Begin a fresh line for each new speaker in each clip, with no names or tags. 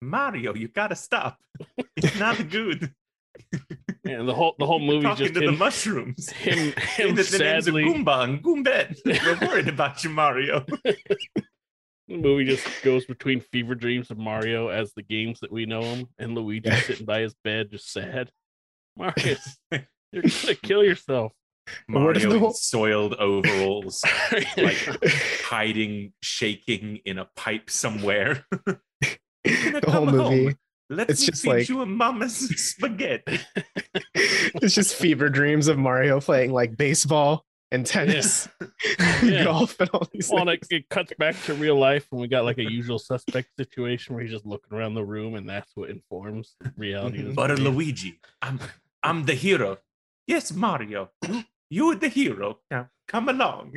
Mario, you gotta stop. It's not good.
And the whole the whole movie
Talking
just
to the mushrooms.
him,
And
him
the, the names are
sadly.
Goomba and Goombet. We're worried about you, Mario.
The movie just goes between fever dreams of Mario as the games that we know him, and Luigi sitting by his bed just sad. Mario, you're gonna kill yourself.
What
Mario in
whole-
soiled overalls, like hiding, shaking in a pipe somewhere.
the whole movie.
Let
It's
me
just
feed
like-
you a mama's spaghetti.
it's just fever dreams of Mario playing like baseball and tennis,
Yeah.
golf, and all these
well,
things.
it, it cuts back to real life when we got like a usual suspect situation where he's just looking around the room, and that's what informs reality.
But uh,
movie.
Luigi, I'm I'm the hero. Yes, Mario. You, you're the hero. Now come along.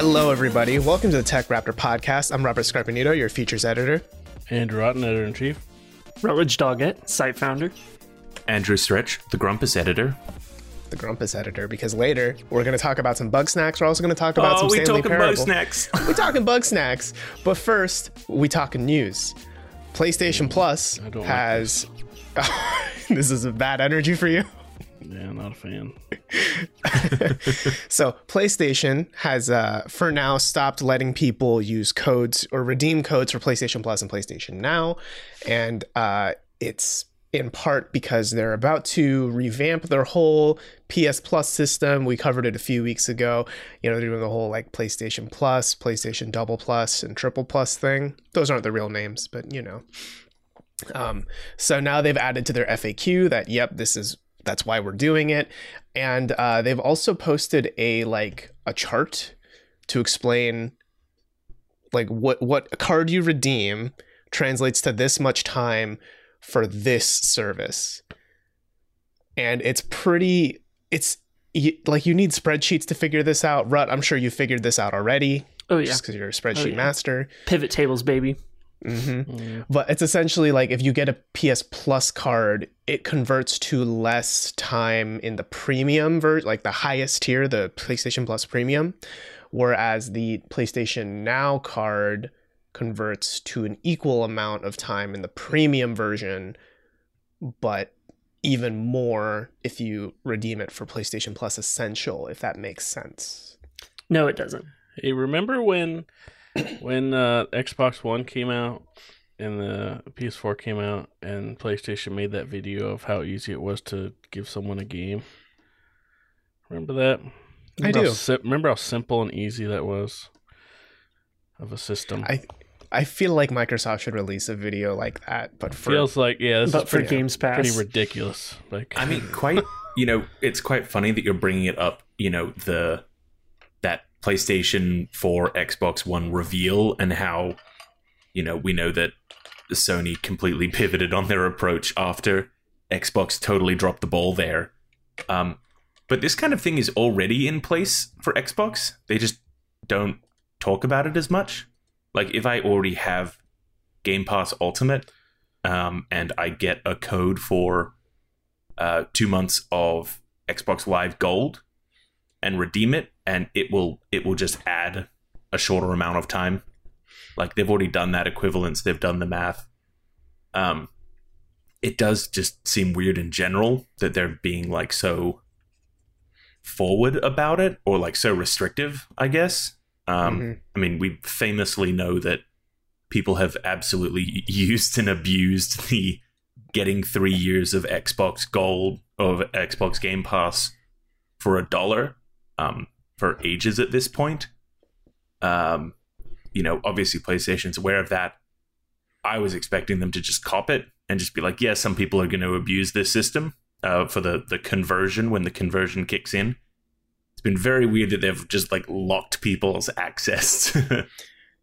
Hello, everybody. Welcome to the TechRaptor podcast. I'm Robert Scarpinito, your features editor.
Andrew Otton, editor in chief.
Rutledge Daugette, site founder.
Andrew Stretch, the Grumpus editor.
the Grumpus editor, because later we're going to talk about some bug snacks. We're also going to talk about oh, some
oh, we
Stanley
talking
Parable.
about snacks.
we're talking bug snacks, but first we talking news. PlayStation Plus
I don't like
has. this is a bad energy for you.
Yeah, not a fan.
So PlayStation has, uh, for now, stopped letting people use codes or redeem codes for PlayStation Plus and PlayStation Now, and uh, it's in part because they're about to revamp their whole PS Plus system. We covered it a few weeks ago. You know, they're doing the whole like PlayStation Plus, PlayStation Double Plus, and Triple Plus thing. Those aren't the real names, but you know. Um, so now they've added to their FAQ that yep, this is that's why we're doing it, and uh, they've also posted a like a chart to explain like what what card you redeem translates to this much time for this service, and it's pretty. It's like you need spreadsheets to figure this out. Rut, I'm sure you figured this out already,
Oh yeah,
just because you're a spreadsheet
yeah.
master.
pivot tables, baby.
Hmm
Mm,
but it's essentially like if you get a PS Plus card, it converts to less time in the premium version, like the highest tier, the PlayStation Plus Premium, whereas the PlayStation Now card converts to an equal amount of time in the premium version, but even more if you redeem it for PlayStation Plus Essential, if that makes sense.
No, it doesn't.
Hey, remember when when uh, Xbox One came out and the PS4 came out and PlayStation made that video of how easy it was to give someone a game? Remember that?
I
Remember
do.
How, si- remember how simple and easy that was of a system?
I I feel like Microsoft should release a video like that, but for
Feels like yeah, this
but
is
for
pretty,
Games Pass,
pretty ridiculous. Like
I mean, quite. You know, it's quite funny that you're bringing it up. You know, the that PlayStation 4, Xbox One reveal, and how you know we know that Sony completely pivoted on their approach after Xbox totally dropped the ball there. Um, but this kind of thing is already in place for Xbox. They just don't talk about it as much. Like if I already have Game Pass Ultimate, um, and I get a code for uh, two months of Xbox Live Gold and redeem it, and it will it will just add a shorter amount of time. Like they've already done that equivalence, they've done the math. Um, it does just seem weird in general that they're being like so forward about it or like so restrictive. I guess. Um,
Mhm.
I mean, we famously know that people have absolutely used and abused the getting three years of Xbox Gold of Xbox Game Pass for a dollar um, for ages at this point. Um, you know, obviously PlayStation's aware of that. I was expecting them to just cop it and just be like, yeah, some people are going to abuse this system uh, for the the conversion when the conversion kicks in. It's been very weird that they've just like locked people's access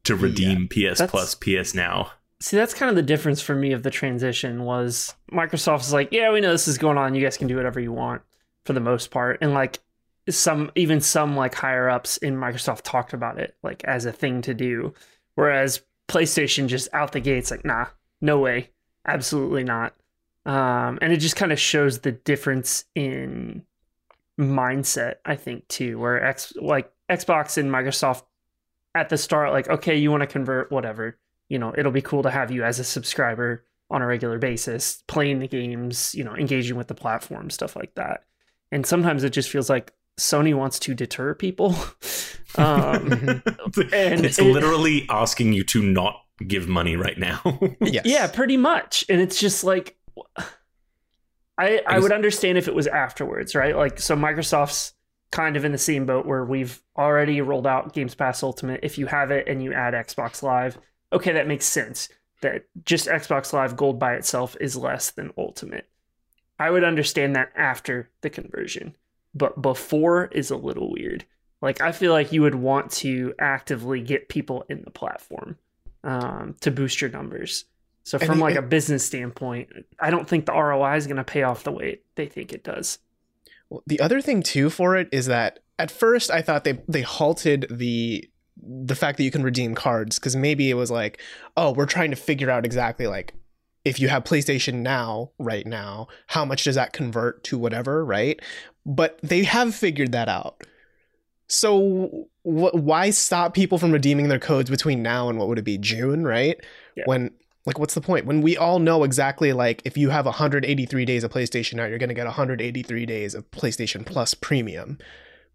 to redeem PS Plus, PS Now.
See, that's kind of the difference for me of the transition was Microsoft's like, yeah, we know this is going on. You guys can do whatever you want for the most part. And like some, even some like higher ups in Microsoft talked about it like as a thing to do. Whereas PlayStation just out the gates, like, nah, no way. absolutely not. Um, and it just kind of shows the difference in mindset, I think, too, where X like Xbox and Microsoft at the start, like, okay, you want to convert, whatever, you know, it'll be cool to have you as a subscriber on a regular basis, playing the games, you know, engaging with the platform, stuff like that. And sometimes it just feels like Sony wants to deter people. um,
and it's it, literally asking you to not give money right now.
yes. Yeah, pretty much. And it's just like I I would understand if it was afterwards, right? Like so Microsoft's kind of in the same boat where we've already rolled out Games Pass Ultimate. If you have it and you add Xbox Live, okay, that makes sense. That just Xbox Live Gold by itself is less than Ultimate. I would understand that after the conversion, but before is a little weird. Like I feel like you would want to actively get people in the platform um, to boost your numbers. So from like a business standpoint, I don't think the ROI is going to pay off the way they think it does.
Well, the other thing too for it is that at first I thought they they halted the the fact that you can redeem cards because maybe it was like, oh, we're trying to figure out exactly like if you have PlayStation Now right now, how much does that convert to whatever, right? But they have figured that out. So wh- why stop people from redeeming their codes between now and what would it be June, right? Yeah. When like what's the point when we all know exactly like if you have 183 days of PlayStation Now, you're going to get 183 days of PlayStation Plus Premium.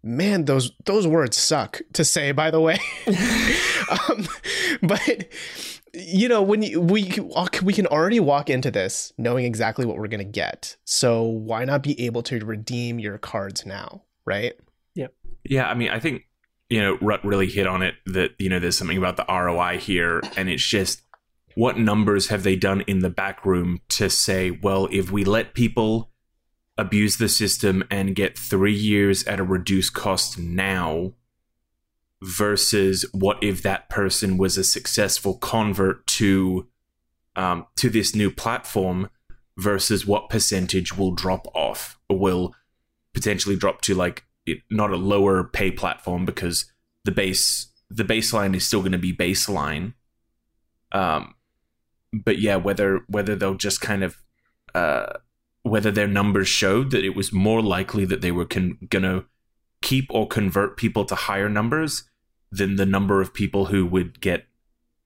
Man, those those words suck to say. By the way, um, but you know when you, we we can already walk into this knowing exactly what we're going to get. So why not be able to redeem your cards now, right?
yeah
Yeah, I mean, I think you know Rut really hit on it that you know there's something about the ROI here, and it's just what numbers have they done in the back room to say, well, if we let people abuse the system and get three years at a reduced cost now versus what if that person was a successful convert to um, to this new platform versus what percentage will drop off or will potentially drop to like not a lower pay platform because the base the baseline is still going to be baseline. Um but yeah whether whether they'll just kind of uh whether their numbers showed that it was more likely that they were con- gonna keep or convert people to higher numbers than the number of people who would get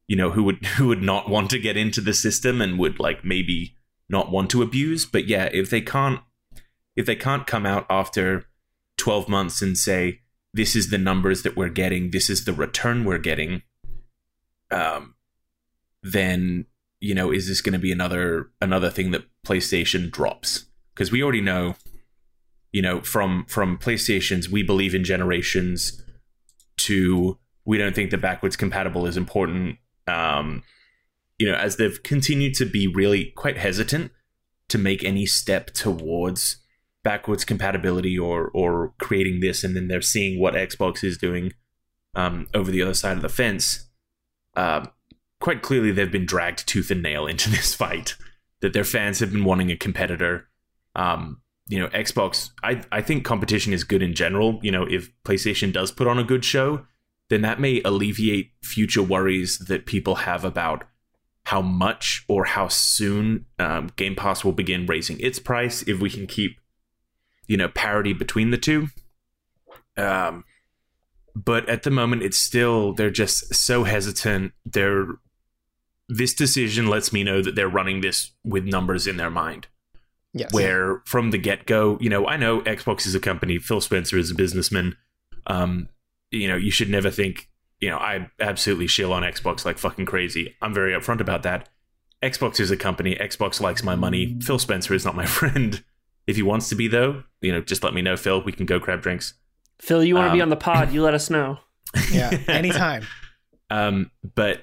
you know who would who would not want to get into the system and would like maybe not want to abuse. But yeah if they can't if they can't come out after 12 months and say this is the numbers that we're getting. This is the return we're getting um then you know is this going to be another another thing that PlayStation drops? Because we already know you know from from PlayStation's we believe in generations to we don't think that backwards compatible is important. Um, you know, as they've continued to be really quite hesitant to make any step towards backwards compatibility or or creating this, and then they're seeing what Xbox is doing um, over the other side of the fence. Um, quite clearly, they've been dragged tooth and nail into this fight. That their fans have been wanting a competitor. Um, you know, Xbox, I, I think competition is good in general. You know, if PlayStation does put on a good show, then that may alleviate future worries that people have about how much or how soon um, Game Pass will begin raising its price if we can keep, you know, parity between the two. Um, but at the moment, it's still they're just so hesitant. They're this decision lets me know that they're running this with numbers in their mind. Yes. Where from the get go, you know, I know Xbox is a company, Phil Spencer is a businessman. Um, you know, you should never think, you know, I absolutely shill on Xbox like fucking crazy. I'm very upfront about that. Xbox is a company. Xbox likes my money. Phil Spencer is not my friend. If he wants to be, though, you know, just let me know, Phil. We can go grab drinks.
Phil, you want to um, be on the pod? You let us know.
Yeah, anytime.
um, but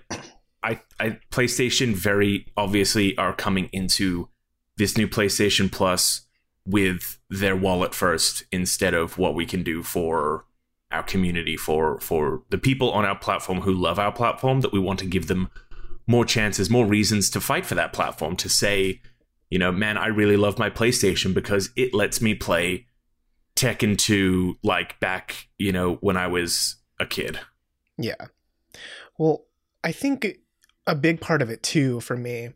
I, I, PlayStation very obviously are coming into this new PlayStation Plus with their wallet first instead of what we can do for our community for for the people on our platform who love our platform that we want to give them more chances more reasons to fight for that platform to say you know man i really love my playstation because it lets me play tekken 2 like back you know when i was a kid.
Yeah. Well i think a big part of it too for me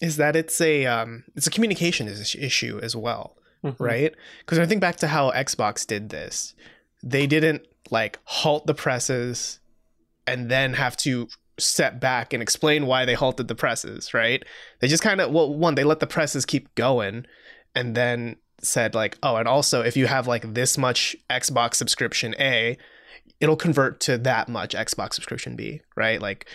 is that it's a um, it's a communication issue as well,
Mhm.
right? Because I think back to how Xbox did this, they didn't like halt the presses and then have to step back and explain why they halted the presses, right? They just kind of well, one they let the presses keep going, and then said like, oh, and also if you have like this much Xbox subscription A, it'll convert to that much Xbox subscription B, right? Like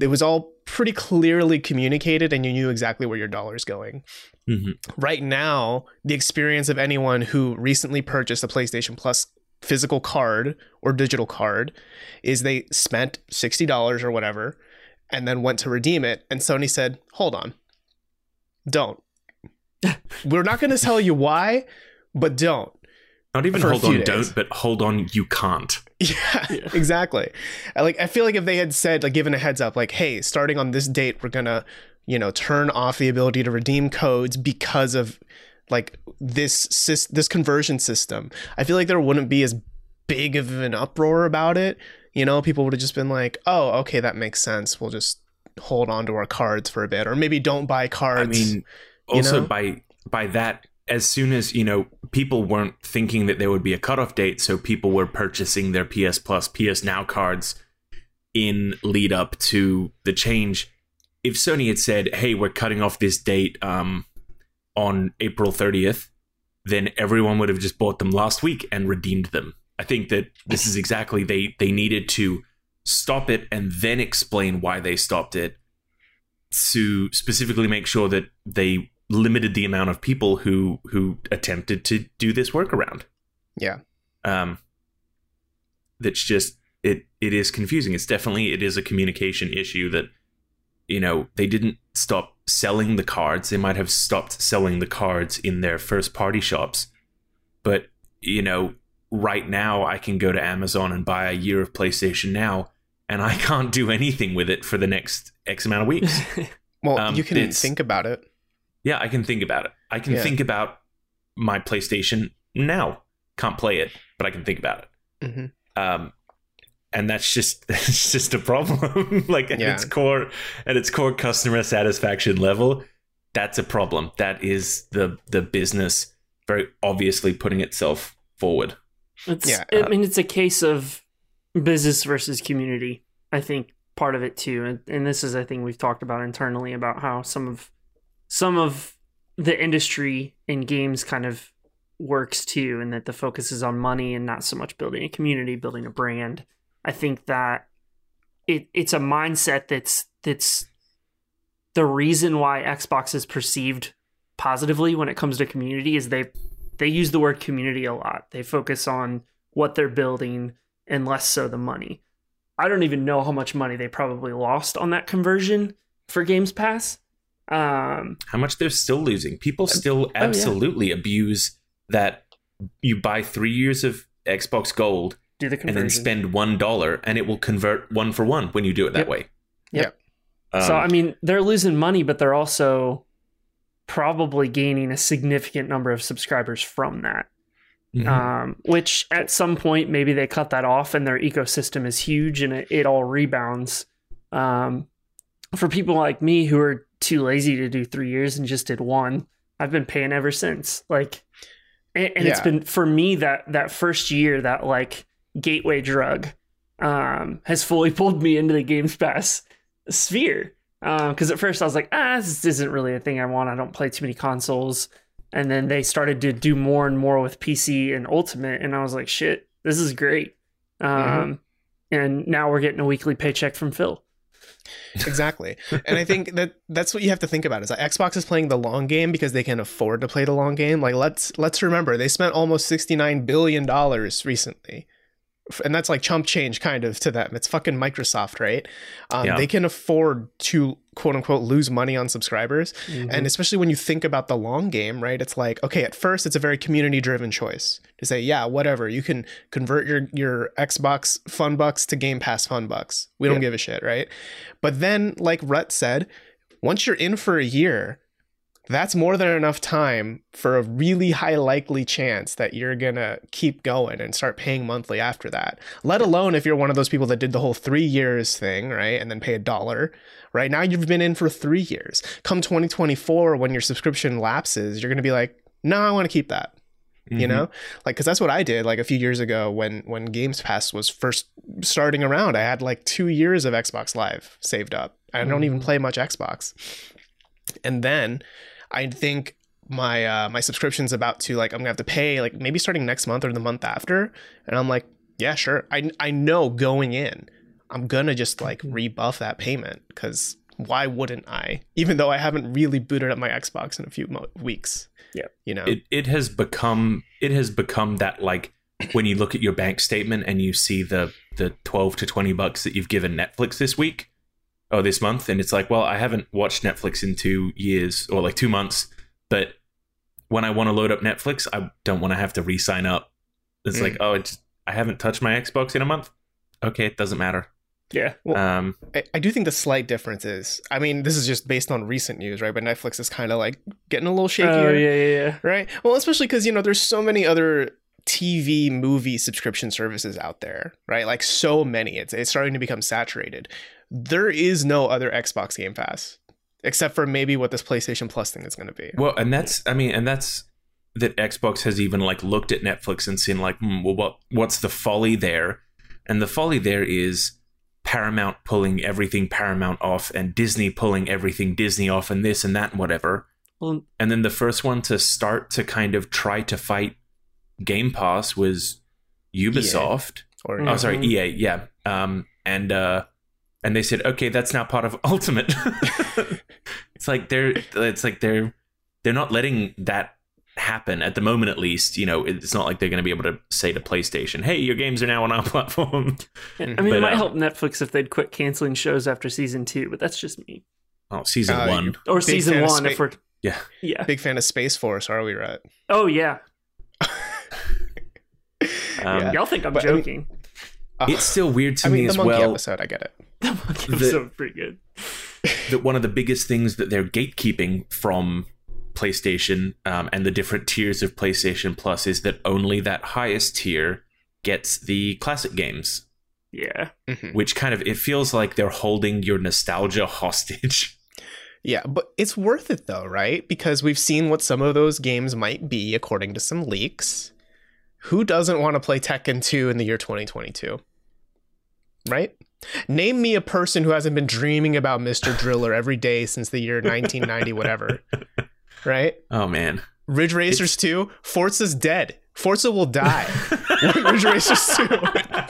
it was all pretty clearly communicated and you knew exactly where your dollar is going.
Mhm.
Right now, the experience of anyone who recently purchased a PlayStation Plus physical card or digital card is they spent $60 or whatever and then went to redeem it and Sony said, "Hold on. Don't. We're not going to tell you why, but don't."
Not even hold on, don't, but hold on, you can't.
Yeah,
Yeah.
exactly. I Like I feel like if they had said like given a heads up like hey, starting on this date we're going to, you know, turn off the ability to redeem codes because of like this this conversion system. I feel like there wouldn't be as big of an uproar about it. You know, people would have just been like, "Oh, okay, that makes sense. We'll just hold on to our cards for a bit or maybe don't buy cards."
I mean, also
know?
by by that, as soon as you know, people weren't thinking that there would be a cutoff date, so people were purchasing their PS Plus, PS Now cards in lead up to the change. If Sony had said, "Hey, we're cutting off this date um, on April 30th," then everyone would have just bought them last week and redeemed them. I think that this is exactly they they needed to stop it and then explain why they stopped it to specifically make sure that they limited the amount of people who who attempted to do this workaround.
yeah.
Um, that's just it. It is confusing. It's definitely it is a communication issue that you know they didn't stop selling the cards. They might have stopped selling the cards in their first party shops, but you know right now I can go to Amazon and buy a year of PlayStation Now, and I can't do anything with it for the next X amount of weeks.
Well,
Um,
you can think about it.
Yeah, I can think about it. I can
Yeah.
think about my PlayStation now. Can't play it, but I can think about it.
hmm
Um, and that's just that's just a problem. like at
Yeah.
its core, at its core customer satisfaction level, that's a problem. That is the the business very obviously putting itself forward.
It's,
Yeah,
I mean, it's a case of business versus community. I think part of it too, and, and this is a thing we've talked about internally about how some of some of the industry in games kind of works too, and that the focus is on money and not so much building a community, building a brand. I think that it it's a mindset that's that's the reason why Xbox is perceived positively when it comes to community is they they use the word community a lot. They focus on what they're building and less so the money. I don't even know how much money they probably lost on that conversion for Games Pass. Um,
How much they're still losing. People still
yeah.
absolutely abuse that you buy three years of Xbox Gold
do the
and then spend one dollar and it will convert one for one when you do it that
Yep.
way.
Yep.
Um,
so I mean, they're losing money, but they're also probably gaining a significant number of subscribers from that.
mhm.
um, which at some point maybe they cut that off and their ecosystem is huge and it, it all rebounds. Um, for people like me who are too lazy to do three years and just did one, I've been paying ever since. Like, and, and it's
Yeah.
been for me that that first year that like gateway drug um, has fully pulled me into the Games Pass sphere. Because at first I was like, ah, this isn't really a thing I want. I don't play too many consoles and then they started to do more and more with PC and Ultimate, and I was like, shit, this is great. Um,
Mhm.
And now we're getting a weekly paycheck from Phil.
Exactly. And i think that that's what you have to think about is like xbox is playing the long game because they can afford to play the long game. Like let's let's remember they spent almost 69 billion dollars recently and that's like chump change kind of to them. It's fucking microsoft right? Um,
Yeah.
they can afford to quote unquote lose money on subscribers. And especially when you think about the long game right it's like okay at first it's a very community driven choice to say yeah whatever. You can convert your your xbox fun bucks to game pass fun bucks. We don't
Yeah.
give a shit right? But then like Rut said once you're in for a year that's more than enough time for a really high likely chance that you're gonna keep going and start paying monthly after that. Let alone if you're one of those people that did the whole three years thing, right? And then pay a dollar, right? Now you've been in for three years. Come 2024, when your subscription lapses, you're gonna be like, no, I wanna keep that. You
Mhm.
know, like because that's what I did like a few years ago when when Games Pass was first starting around. I had like two years of Xbox Live saved up. I don't even
Mhm.
play much Xbox, and then I think my uh, my subscription's about to like I'm gonna have to pay like maybe starting next month or the month after, and I'm like, yeah, sure. I I know going in, I'm gonna just like rebuff that payment because why wouldn't I? Even though I haven't really booted up my Xbox in a few mo- weeks.
Yeah.
you know.
it it has become it has become that like when you look at your bank statement and you see the the 12 to 20 bucks that you've given Netflix this week or this month and it's like well I haven't watched Netflix in 2 years or like 2 months but when I want to load up Netflix I don't want to have to re-sign up it's
Mm.
like oh it's I haven't touched my Xbox in a month okay it doesn't matter
Yeah.
Well,
um
I, I do think the slight difference is, I mean, this is just based on recent news, right? But Netflix is kind of like getting a little shakier,
Oh yeah, yeah, yeah.
right? Well, especially because you know there's so many other TV movie subscription services out there, right? Like so many, it's it's starting to become saturated. There is no other Xbox Game Pass except for maybe what this PlayStation Plus thing is going to be.
Well, and that's I mean, and that's that Xbox has even like looked at Netflix and seen like, hmm, well, what what's the folly there? And the folly there is Paramount pulling everything Paramount off, and Disney pulling everything Disney off, and this and that and whatever.
Well,
And then the first one to start to kind of try to fight Game Pass was Ubisoft.
Or
Oh, sorry,
Mhm.
EA. Yeah. Um, and uh, and they said, okay, that's now part of Ultimate. it's like they're, it's like they're, they're not letting that happen at the moment. At least, you know, it's not like they're going to be able to say to PlayStation, "Hey, your games are now on our platform."
I mean,
But,
it might
um,
help Netflix if they'd quit canceling shows after season two, but that's just me.
Oh, season
Uh,
one.
Or season
fan of
one, if we're
Yeah.
yeah.
big fan of Space Force, are we right?
Oh yeah,
Um,
Yeah.
y'all think I'm
But, I mean-
joking?
Uh,
It's still weird to
I mean,
me
the
as
monkey
well.
episode, I get it.
That monkey
The-
episode was pretty good.
that one of the biggest things that they're gatekeeping from PlayStation um, and the different tiers of PlayStation Plus is that only that highest tier gets the classic games,
Yeah,
Mhm.
which kind of it feels like they're holding your nostalgia hostage.
Yeah, but it's worth it though, right? Because we've seen what some of those games might be according to some leaks. Who doesn't want to play Tekken 2 in the year 2022? Right? Name me a person who hasn't been dreaming about Mr. Driller every day since the year 1990 whatever. Right?
Oh man,
Ridge Racers 2, Forza's dead. Forza will die when Ridge Racers 2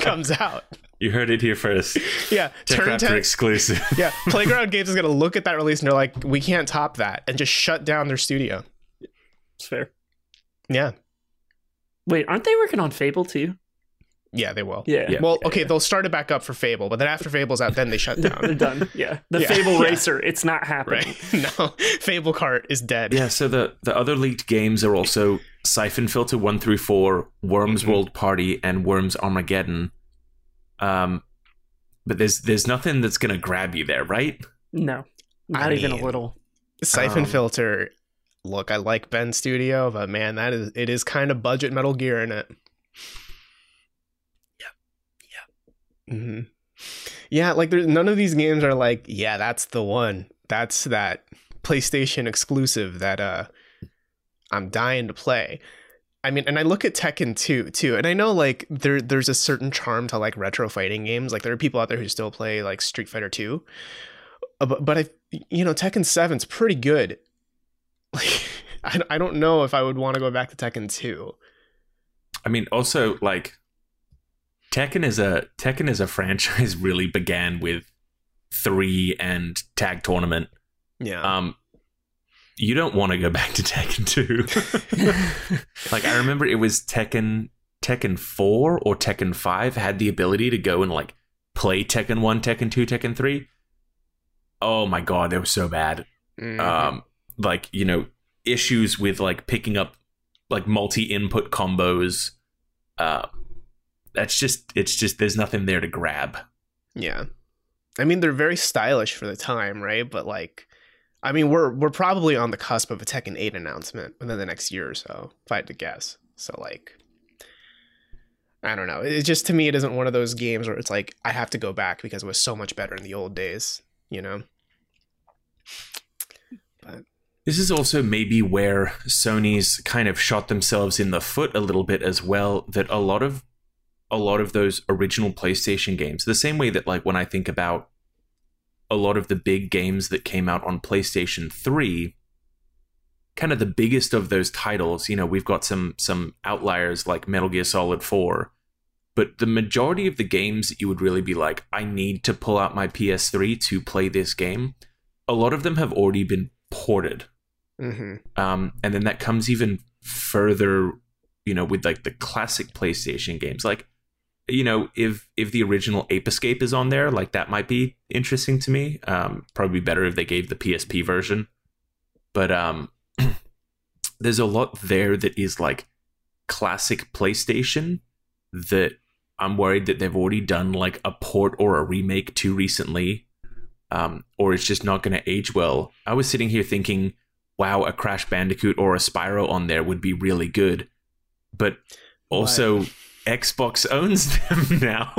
comes out.
you heard it here first.
Yeah,
Tech
turn
Raptor
10
exclusive.
yeah, Playground Games is gonna look at that release and they're like, we can't top that, and just shut down their studio.
it's fair.
Yeah,
Wait, aren't they working on Fable too?
Yeah, they will.
Yeah,
Yeah.
Well, okay, they'll start it back up for Fable, but then after Fable's out, then they shut down.
they're done. Yeah, the
Yeah,
Fable
yeah.
Racer. It's not happening.
right? No, Fable Cart is dead.
Yeah, so the the other leaked games are also Siphon Filter one through four, Worms
Mhm.
World Party, and Worms Armageddon. Um, but there's there's nothing that's gonna grab you there, right?
No, not
I
even
mean,
a little.
Siphon
Um,
Filter. Look, I like Bend Studio, but man, that is it is kind of budget Metal Gear in it. Yeah, yeah. hmm Yeah, like there's none of these games are like, yeah, that's the one. That's that PlayStation exclusive that uh I'm dying to play. I mean, and I look at Tekken 2 too, and I know like there there's a certain charm to like retro fighting games. Like there are people out there who still play like Street Fighter 2. Uh, but but I you know Tekken 7's pretty good. Like I, I don't know if I would want to go back to Tekken 2.
I mean, also like Tekken is a Tekken is a franchise really began with three and tag tournament.
Yeah.
Um, you don't want to go back to Tekken two. like I remember it was Tekken Tekken four or Tekken five had the ability to go and like play Tekken one, Tekken two, Tekken three. Oh my god, they were so bad.
Mhm.
um like you know issues with like picking up like multi-input combos uh that's just it's just there's nothing there to grab
yeah. I mean they're very stylish for the time, right? But like I mean, we're we're probably on the cusp of a Tekken 8 announcement within the next year or so, if I had to guess. So like I don't know. It just to me it isn't one of those games where it's like I have to go back because it was so much better in the old days, you know. But
This is also maybe where Sony's kind of shot themselves in the foot a little bit as well. That a lot of a lot of those original PlayStation games, the same way that like when I think about a lot of the big games that came out on PlayStation 3, kind of the biggest of those titles, you know, we've got some some outliers like Metal Gear Solid 4, but the majority of the games that you would really be like, I need to pull out my PS3 to play this game, a lot of them have already been ported.
hmm
Um, and then that comes even further, you know, with like the classic PlayStation games. Like, you know, if if the original Ape Escape is on there, like that might be interesting to me. Um, probably better if they gave the PSP version. But um, there's a lot there that is like classic PlayStation that I'm worried that they've already done like a port or a remake too recently, um, or it's just not going to age well. I was sitting here thinking, wow, a Crash Bandicoot or a Spyro on there would be really good, but also Xbox owns them now.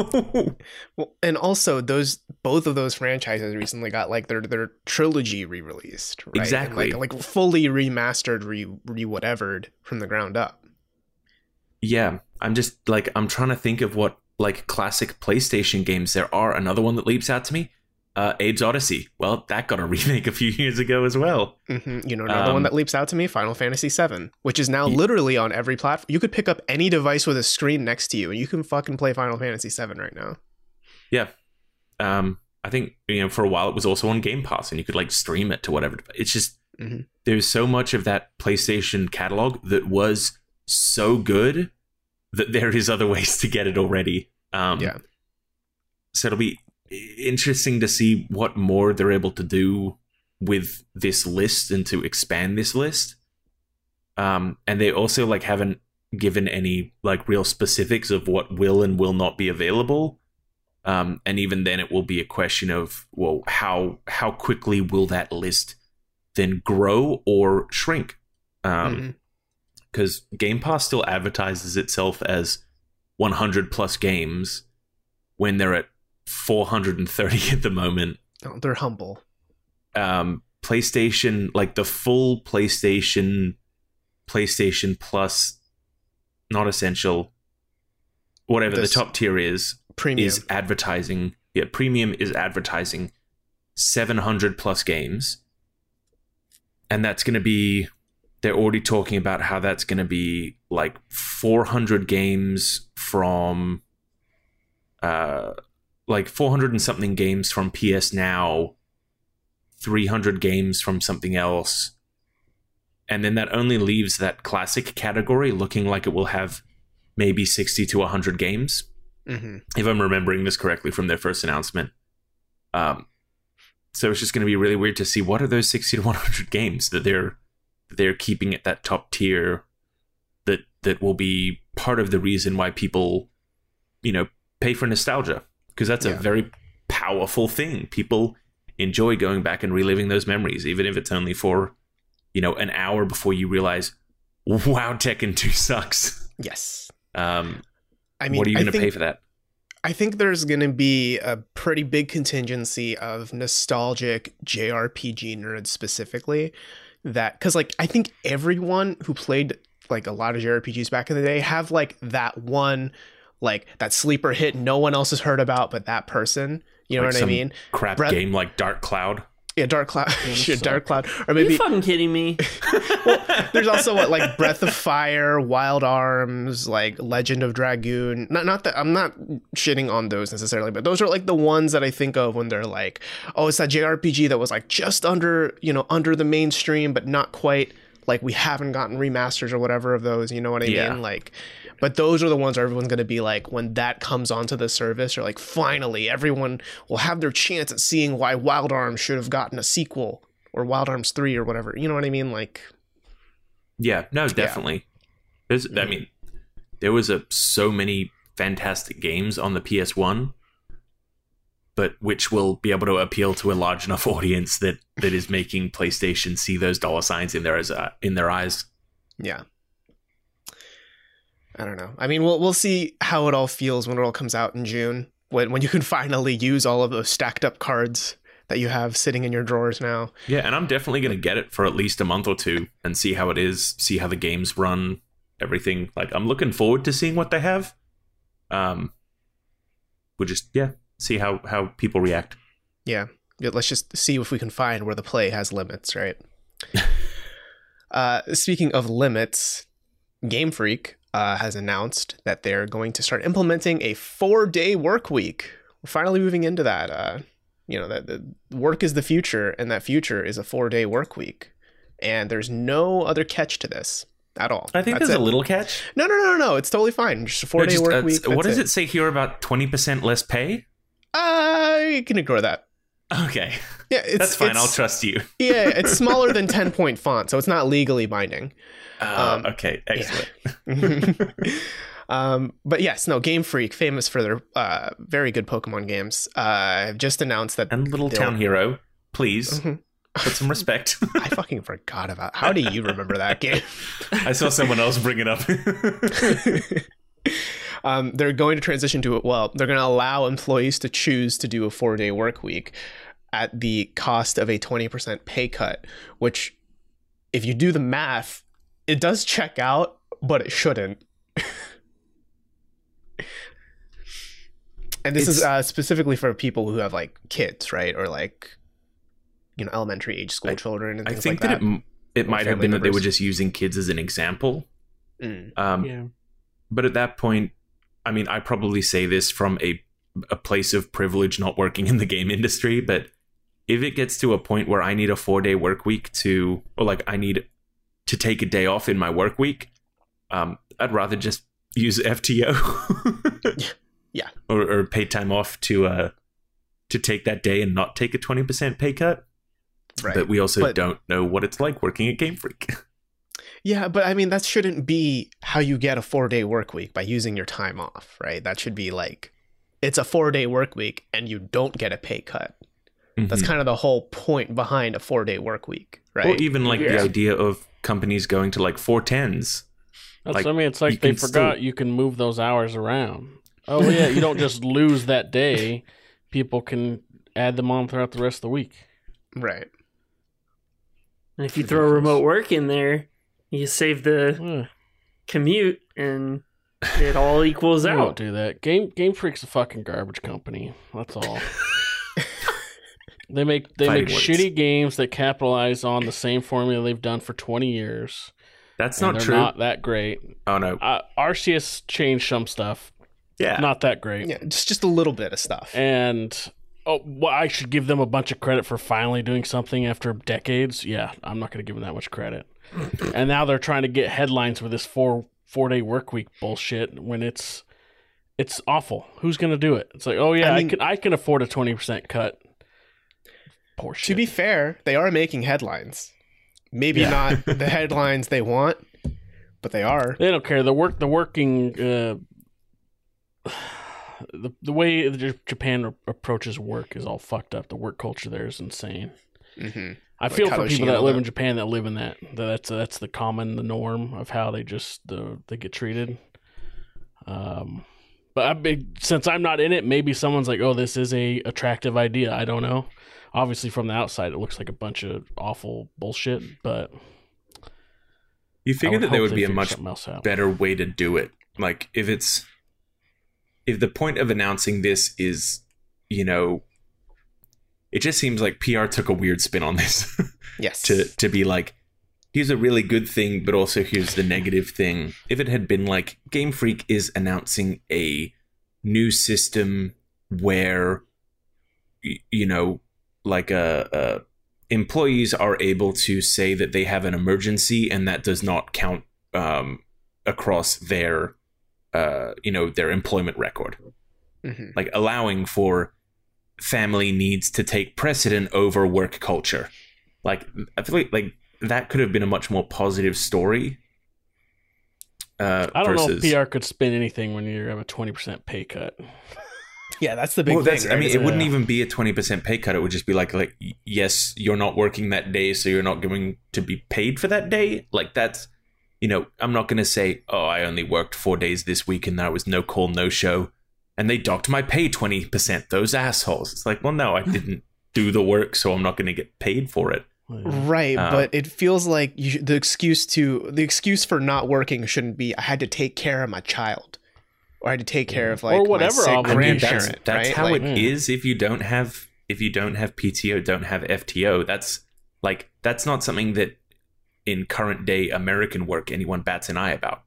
Well, and also those both of those franchises recently got like their their trilogy re-released, right? And,
Exactly.
like, like fully remastered, re re whatevered from the ground up.
yeah, I'm just like I'm trying to think of what like classic PlayStation games there are. Another one that leaps out to me, uh, Abe's Odyssey. Well, that got a remake a few years ago as well.
hmm You know, another
Um,
one that leaps out to me, Final Fantasy VII, which is now literally on every platform. You could pick up any device with a screen next to you, and you can fucking play Final Fantasy VII right now.
Yeah. Um, I think you know for a while it was also on Game Pass, and you could like stream it to whatever. It's just
Mhm.
there's so much of that PlayStation catalog that was so good that there is other ways to get it already. Um,
Yeah.
So it'll be interesting to see what more they're able to do with this list and to expand this list. Um, and they also like haven't given any like real specifics of what will and will not be available. Um, and even then, it will be a question of well, how how quickly will that list then grow or shrink? Um,
Mhm.
because Game Pass still advertises itself as 100 plus games when they're at 430 at the moment.
Oh, they're humble.
Um, PlayStation, like the full PlayStation, PlayStation Plus, not essential, whatever
This-
the top tier is,
Premium.
is advertising. Yeah, premium is advertising 700 plus games. And that's going to be, they're already talking about how that's going to be like 400 games from, uh, like 400 and something games from PS Now, 300 games from something else. And then that only leaves that classic category looking like it will have maybe 60 to 100 games
hmm
if I'm remembering this correctly from their first announcement. Um, so it's just going to be really weird to see what are those 60 to 100 games that they're they're keeping at that top tier that that will be part of the reason why people you know pay for nostalgia because that's a very powerful thing. People enjoy going back and reliving those memories even if it's only for you know an hour before you realize wow Tekken 2 sucks.
Yes.
Um,
I mean,
what are you going to pay for that?
I think there's going to be a pretty big contingency of nostalgic JRPG nerds specifically that cuz like I think everyone who played like a lot of JRPGs back in the day have like that one like that sleeper hit no one else has heard about but that person, you know
Like
what I mean?
crap
Brett-
game like Dark Cloud.
Yeah, Dark Cloud,
yeah.
Dark Cloud or
Are you
maybe
fucking kidding me?
there's also what like Breath of Fire, Wild Arms, like Legend of Dragoon. Not not that I'm not shitting on those necessarily, but those are like the ones that I think of when they're like, oh, it's that JRPG that was like just under you know under the mainstream, but not quite. Like we haven't gotten remasters or whatever of those. You know what I
Yeah.
mean? Like, but those are the ones where everyone's gonna be like when that comes onto the service, or like finally everyone will have their chance at seeing why Wild Arms should have gotten a sequel or Wild Arms three or whatever. You know what I mean? Like.
Yeah, no, definitely. There's, I mean, there was a so many fantastic games on the PS1 but which will be able to appeal to a large enough audience that that is making PlayStation see those dollar signs in their as uh, in their eyes.
Yeah. I don't know. I mean, we'll we'll see how it all feels when it all comes out in June. When when you can finally use all of those stacked up cards that you have sitting in your drawers now.
Yeah, and I'm definitely going to get it for at least a month or two and see how it is, see how the games run, everything. Like I'm looking forward to seeing what they have. Um, we'll just yeah, see how how people react.
Yeah. Yeah, Let's just see if we can find where the play has limits, right? uh, speaking of limits, Game Freak uh, has announced that they're going to start implementing a four-day work week. We're finally moving into that. Uh, you know that the work is the future, and that future is a four-day work week. And there's no other catch to this at all.
I think
That's
there's
it.
a little catch.
No, no, no, no, no. It's totally fine. Just a four-day
Just,
work
uh,
week.
what does it say here about twenty percent less pay?
Uh, you can ignore that.
Okay,
Yeah, it's,
that's fine. I'll trust you.
yeah, it's smaller than 10 point font, so it's not legally binding.
Uh,
Um,
okay, excellent.
um, but yes, no, Game Freak, famous for their uh, very good Pokemon games, uh, just announced that.
And Little Town Hero, please
Mhm.
put some respect.
I fucking forgot about. How do you remember that game?
I saw someone else bring it up.
Um, they're going to transition to it. Well, they're going to allow employees to choose to do a four day work week at the cost of a 20% pay cut, which, if you do the math, it does check out, but it shouldn't. and this is uh, specifically for people who have like kids, right? Or like, you know, elementary age school
I-
children and
I think
like
that,
that.
it it might have
family
been that they were just using kids as an example.
Mm.
Um,
Yeah.
But at that point, I mean, I probably say this from a a place of privilege, not working in the game industry. But if it gets to a point where I need a four day work week to, or like I need to take a day off in my work week, um, I'd rather just use FTO.
Yeah.
Or, or paid time off to uh to take that day and not take a twenty percent pay cut.
Right.
But we also
But-
don't know what it's like working at Game Freak.
Yeah, but I mean that shouldn't be how you get a 4-day work week by using your time off, right? That should be like it's a 4-day work week and you don't get a pay cut. That's
Mhm.
kind of the whole point behind a 4-day work week, right?
Or even like the idea of companies going to like four tens.
That's,
Like,
I mean, it's like they forgot
still-
you can move those hours around. Oh yeah, you don't just lose that day. People can add them on throughout the rest of the week.
right.
And if you throw remote work in there, you save the
Eh,
commute and it all equals
we won't
out.
do that. Game Game Freak's a fucking garbage company. That's all. they make they
Fighting
make
words.
shitty games that capitalize on the same formula they've done for twenty years.
That's
and
not
they're
true.
Not that great.
oh no.
Uh, Arceus changed some stuff.
Yeah.
Not that great.
Yeah, just just a little bit of stuff.
And oh, well, I should give them a bunch of credit for finally doing something after decades. Yeah, I'm not going to give them that much credit. And now they're trying to get headlines with this four four day work week bullshit when it's it's awful. Who's going to do it? It's like, oh yeah,
I
I,
mean-
can I can afford a twenty percent cut. Poor shit.
To be fair, they are making headlines. Maybe
Yeah.
not the headlines they want, but they are.
They don't care. The work, the working, uh, the the way Japan approaches work is all fucked up. The work culture there is insane.
hmm
I
Like
feel for people that live
that.
in Japan that live in that. that That's that's the common, the norm of how they just the they get treated. Um, but I big since I'm not in it, maybe someone's like, "Oh, this is a attractive idea." I don't know. Obviously, from the outside, it looks like a bunch of awful bullshit. But
you figure that there would be a much
something else out.
better way to do it. Like if it's if the point of announcing this is, you know, it just seems like PR took a weird spin on this
Yes.
to to be like here's a really good thing but also here's the negative thing. If it had been like Game Freak is announcing a new system where you know like a, a employees are able to say that they have an emergency and that does not count um, across their uh, you know their employment record
hmm
like allowing for family needs to take precedent over work culture like i feel like, like that could have been a much more positive story uh
I don't
versus
know if PR could spin anything when you have a twenty percent pay cut.
Yeah, that's the big
well,
thing.
that's, I mean, it
it-
wouldn't even be a twenty percent pay cut. It would just be like, like, yes, you're not working that day, so you're not going to be paid for that day. Like that's, you know, I'm not going to say, oh, I only worked four days this week and that was no call, no show, and they docked my pay twenty percent. Those assholes. It's like, well, no, I didn't do the work, so I'm not going to get paid for it.
Right,
Uh,
but it feels like you, the excuse to the excuse for not working shouldn't be I had to take care of my child, or I had to take care of like
Or
my
whatever
sick
I mean,
grandparent.
that's that's
right?
how
Like,
it
Yeah.
is if you don't have if you don't have PTO, don't have FTO. That's like that's not something that in current day American work anyone bats an eye about.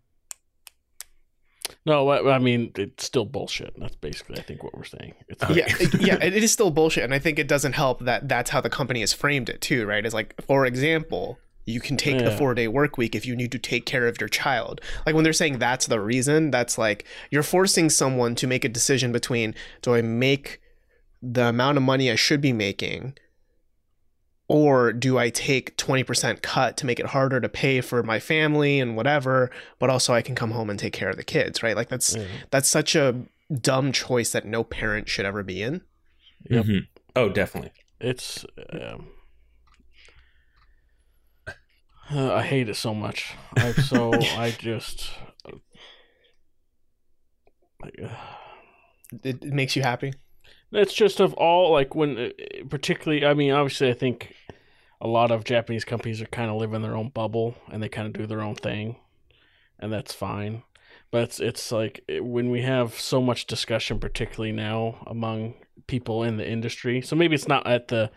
No, I I mean it's still bullshit. That's basically I think what we're saying. It's
Okay.
yeah, it- yeah, it is still bullshit, and I think it doesn't help that that's how the company has framed it too, right? It's like, for example, you can take the four day work week if you need to take care of your child. Like when they're saying that's the reason, that's like you're forcing someone to make a decision between do I make the amount of money I should be making, or do I take 20% cut to make it harder to pay for my family and whatever, but also I can come home and take care of the kids, right? Like that's
Yeah.
that's such a dumb choice that no parent should ever be in.
Yep.
Mhm. Oh, definitely.
It's. Um, uh, I hate it so much. I so I just. like, uh,
It, it makes you happy.
It's just of all like when, uh, particularly. I mean, obviously, I think a lot of Japanese companies are kind of living their own bubble and they kind of do their own thing, and that's fine. But it's it's like when we have so much discussion, particularly now among people in the industry. So maybe it's not at the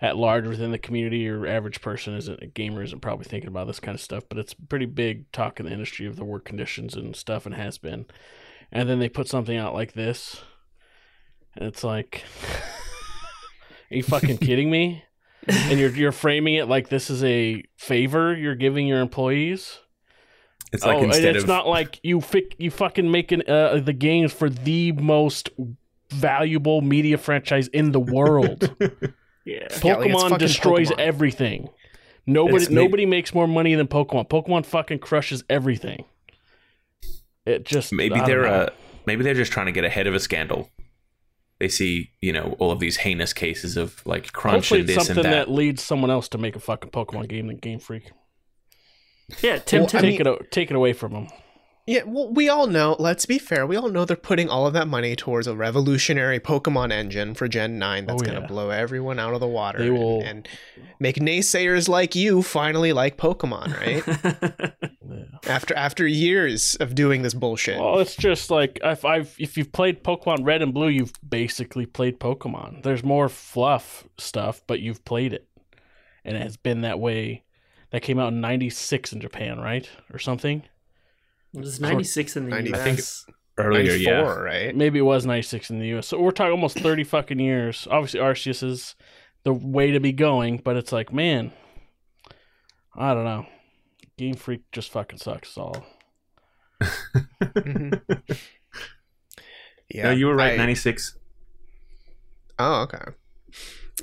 at large within the community. Your average person isn't a gamer isn't probably thinking about this kind of stuff, but it's pretty big talk in the industry of the work conditions and stuff, and has been. And then they put something out like this, and it's like, are you fucking kidding me? And you're you're framing it like this is a favor you're giving your employees.
It's like
oh, and it's
of
not like you fic- you fucking making uh, the games for the most valuable media franchise in the world.
Yeah.
Yeah, like,
Pokemon
fucking
destroys
Pokemon.
everything. Nobody
It's ma-
nobody makes more money than Pokemon. Pokemon fucking crushes everything. It just
maybe
I don't
they're
know.
uh maybe they're just trying to get ahead of a scandal. They see, you know, all of these heinous cases of like crunch
Hopefully
and this
something
and
that.
that.
leads someone else to make a fucking Pokemon game than Game Freak.
Yeah, Tim
Well, I
Tim.
Take it take it away from them.
Yeah, well, we all know, let's be fair, we all know they're putting all of that money towards a revolutionary Pokemon engine for Gen 9 that's
Oh,
going to
yeah.
blow everyone out of the water
They will-
and, and make naysayers like you finally like Pokemon, right?
Yeah.
after after years of doing this bullshit.
Well, it's just like if I've if you've played Pokemon Red and Blue, you've basically played Pokemon. There's more fluff stuff, but you've played it, and it has been that way. That came out in '96 in Japan, right, or something?
It was 96 in the
90
US.
I think
Earlier,
94,
yeah.
right?
Maybe it was '96 in the U.S. So we're talking almost 30 fucking years. Obviously, Arceus is the way to be going, but it's like, man, I don't know. Game Freak just fucking sucks. All
yeah.
no, you were right.
I-
Ninety six.
Oh, okay.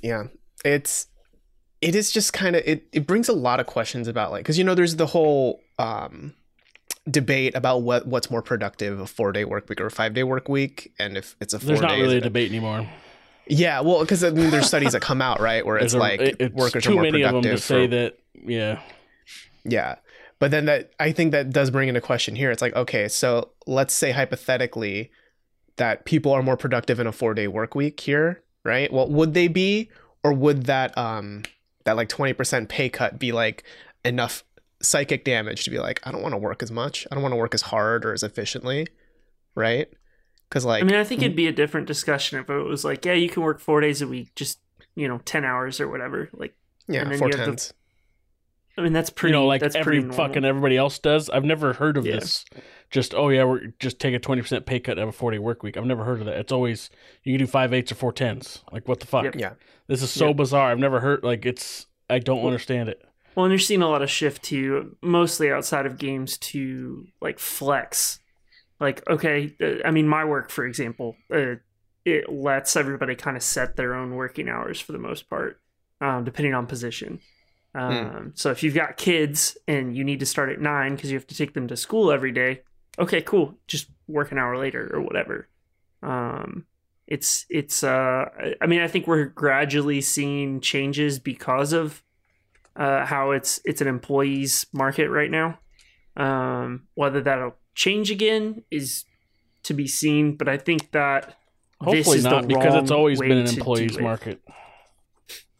Yeah. It's it is just kind of it it brings a lot of questions about like cuz you know there's the whole um debate about what what's more productive a 4-day work week or a 5-day work week and if it's a 4
there's not really a debate anymore.
Yeah, well cuz I mean there's studies that come out, right, where it's
a-
like
it's
workers
too
are more
many of them
productive
to say
for-
that. Yeah,
Yeah. But then that I think that does bring into question here. It's like, okay, so let's say hypothetically that people are more productive in a four day work week here, right? Well, would they be, or would that um that like 20% pay cut be like enough psychic damage to be like, I don't want to work as much. I don't want to work as hard or as efficiently. Right? Because like
I mean, I think it'd be a different discussion if it was like, yeah, you can work four days a week, just you know, ten hours or whatever. Like,
yeah,
and then
four
you have to- I mean, that's pretty.
you know, like
that's
every fucking everybody else does. I've never heard of
Yeah.
this. Just oh yeah, we're just take a twenty percent pay cut and have a forty work week. I've never heard of that. It's always you can do five eights or four tens. Like what the fuck?
Yep.
Yeah.
This is so
Yep.
bizarre. I've never heard like it's. I don't understand it.
Well, and you're seeing a lot of shift to mostly outside of games to like flex. Like, okay, uh, I mean, my work, for example, uh, it lets everybody kind of set their own working hours for the most part, um, depending on position. Um, So if you've got kids and you need to start at nine because you have to take them to school every day, okay, cool, just work an hour later or whatever. Um, It's it's uh I mean I think we're gradually seeing changes because of uh how it's it's an employees market right now. Um whether that'll change again is to be seen, but I think that
Hopefully not, because it's always been an employees
it.
market.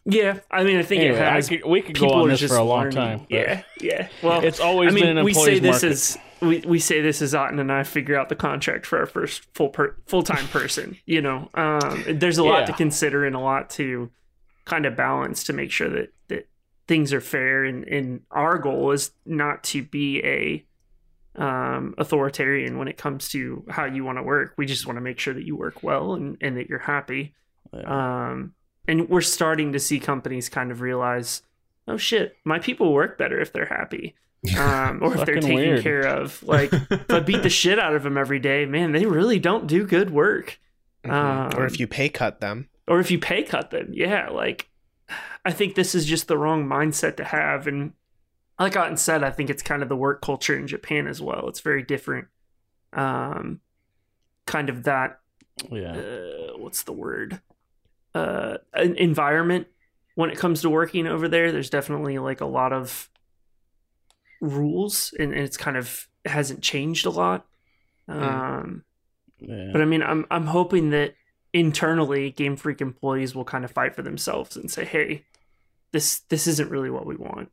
Yeah, I mean I think
Anyway,
it
I
has
could- we could go on this for a long
learning.
time.
Yeah, yeah. Well,
it's always
I mean,
been an
we
employees
say this
market.
as we, we say this as Otton and I figure out the contract for our first full per, full time person. You know, um, there's a lot to consider and a lot to kind of balance to make sure that things are fair. And, and our goal is not to be a um, authoritarian when it comes to how you want to work. We just want to make sure that you work well and, and that you're happy. Um, and we're starting to see companies kind of realize, oh shit, my people work better if they're happy, um, or if they're taken
weird.
care of. Like, if I beat the shit out of them every day, man, they really don't do good work.
Mhm. or
Um,
if you pay cut them.
Or if you pay cut them, yeah. Like, I think this is just the wrong mindset to have. And like Otton said, I think it's kind of the work culture in Japan as well. It's very different. Um, kind of that
yeah.
uh, what's the word uh an environment when it comes to working over there there's definitely like a lot of rules and, and it's kind of hasn't changed a lot um
yeah.
but i mean i'm i'm hoping that internally game freak employees will kind of fight for themselves and say hey this this isn't really what we want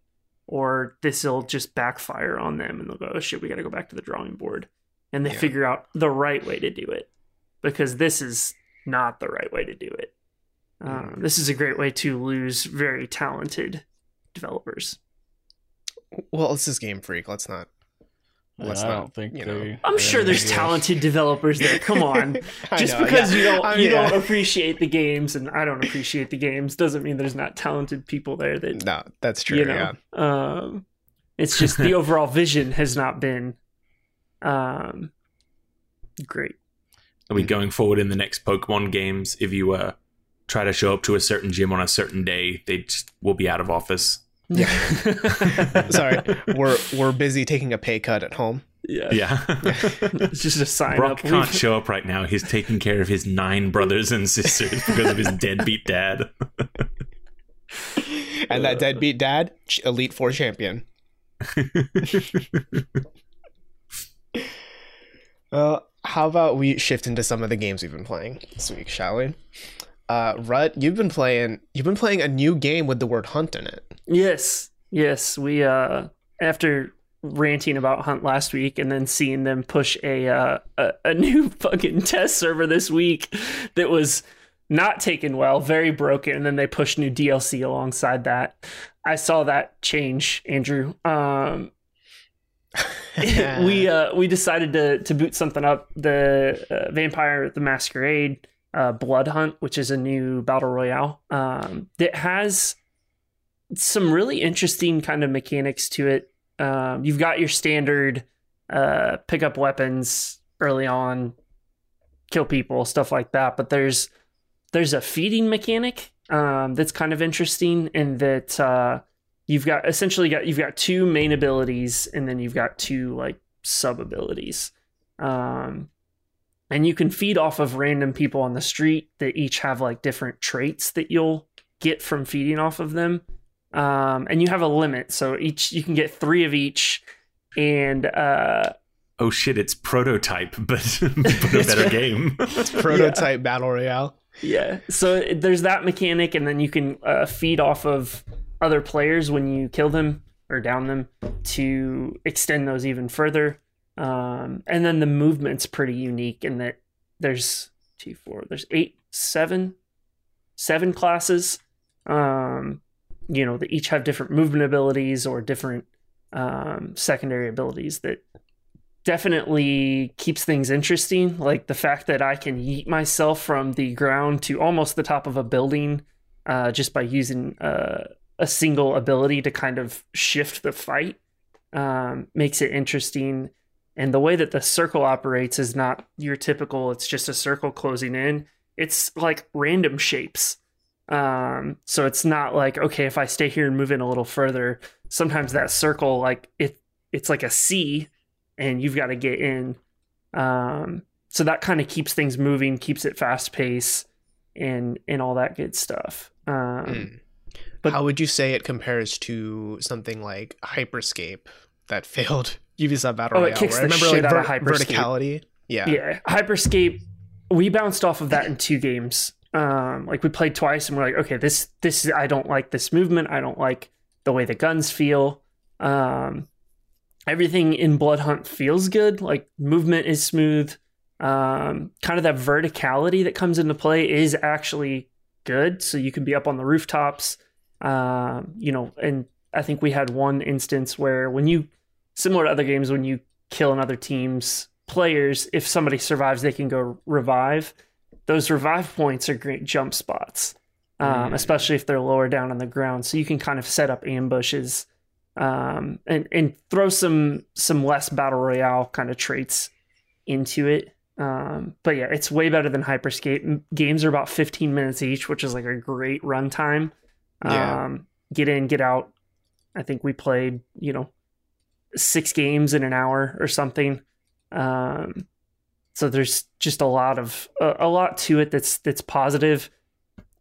or this will just backfire on them and they'll go oh shit we got to go back to the drawing board and they
Yeah.
figure out the right way to do it because this is not the right way to do it um, this is a great way to lose very talented developers
Well, this is Game Freak. Let's not. Let's
I
not,
don't think
you know.
they-
i'm sure there's
do it.
talented developers there come on just
know,
because
yeah.
you don't
I
you
yeah.
don't appreciate the games and I don't appreciate the games doesn't mean there's not talented people there that
No, that's true.
you know
Yeah.
um it's just the overall vision has not been um great
Are we going forward in the next Pokemon games? If you uh, try to show up to a certain gym on a certain day, they just will be out of office.
Yeah. Sorry, we're we're busy taking a pay cut at home.
yeah
Yeah.
it's just a sign
Brock
up
can't show up right now. He's taking care of his nine brothers and sisters because of his deadbeat dad.
And that deadbeat dad, Elite Four champion. Uh, how about we shift into some of the games we've been playing this week, shall we? Uh, Rut, you've been playing. You've been playing a new game with the word hunt in it.
yes yes we uh after ranting about hunt last week and then seeing them push a uh a, a new fucking test server this week that was not taken well very broken and then they pushed new dlc alongside that i saw that change andrew um we uh we decided to to boot something up the uh, vampire the masquerade uh Bloodhunt which is a new battle royale. Um that has some really interesting kind of mechanics to it. Um you've got your standard uh pick up weapons early on kill people stuff like that but there's there's a feeding mechanic um that's kind of interesting in that uh you've got essentially got you've got two main abilities and then you've got two like sub abilities um and you can feed off of random people on the street that each have like different traits that you'll get from feeding off of them um and you have a limit so each you can get three of each and uh
oh shit, it's prototype, but, but a better game.
Prototype battle royale.
Yeah. So there's that mechanic, and then you can uh, feed off of other players when you kill them or down them to extend those even further. Um, and then the movement's pretty unique in that there's two, four, there's eight, seven, seven classes. Um, you know, that each have different movement abilities or different um, secondary abilities that definitely keeps things interesting. Like the fact that I can yeet myself from the ground to almost the top of a building uh, just by using uh, a single ability to kind of shift the fight um, makes it interesting. And the way that the circle operates is not your typical, it's just a circle closing in. It's like random shapes. Um, so it's not like, okay, if I stay here and move in a little further, sometimes that circle, like it, it's like a C and you've got to get in. Um, so that kind of keeps things moving, keeps it fast pace and and all that good stuff. Um,
Mm.
But-
How would you say it compares to something like Hyperscape that failed Ubisoft Battle
Oh, it
Royale?
kicks
where I
the
remember
shit
like
out of Hyperscape.
verticality. Yeah.
yeah, Hyperscape. We bounced off of that in two games. Um, like we played twice, and we're like, okay, this this I don't like this movement. I don't like the way the guns feel. Um, everything in Bloodhunt feels good. Like movement is smooth. Um, kind of that verticality that comes into play is actually good. So you can be up on the rooftops. Um, you know, and I think we had one instance where when you, similar to other games, when you kill another team's players, if somebody survives, they can go revive. Those revive points are great jump spots, um,
Mm.
especially if they're lower down on the ground. So you can kind of set up ambushes um, and and throw some some less battle royale kind of traits into it. Um, but yeah, it's way better than Hyperscape. Games are about 15 minutes each, which is like a great runtime.
Yeah.
Um, get in, get out. I think we played, you know, six games in an hour or something. Um, so there's just a lot of a, a lot to it that's that's positive.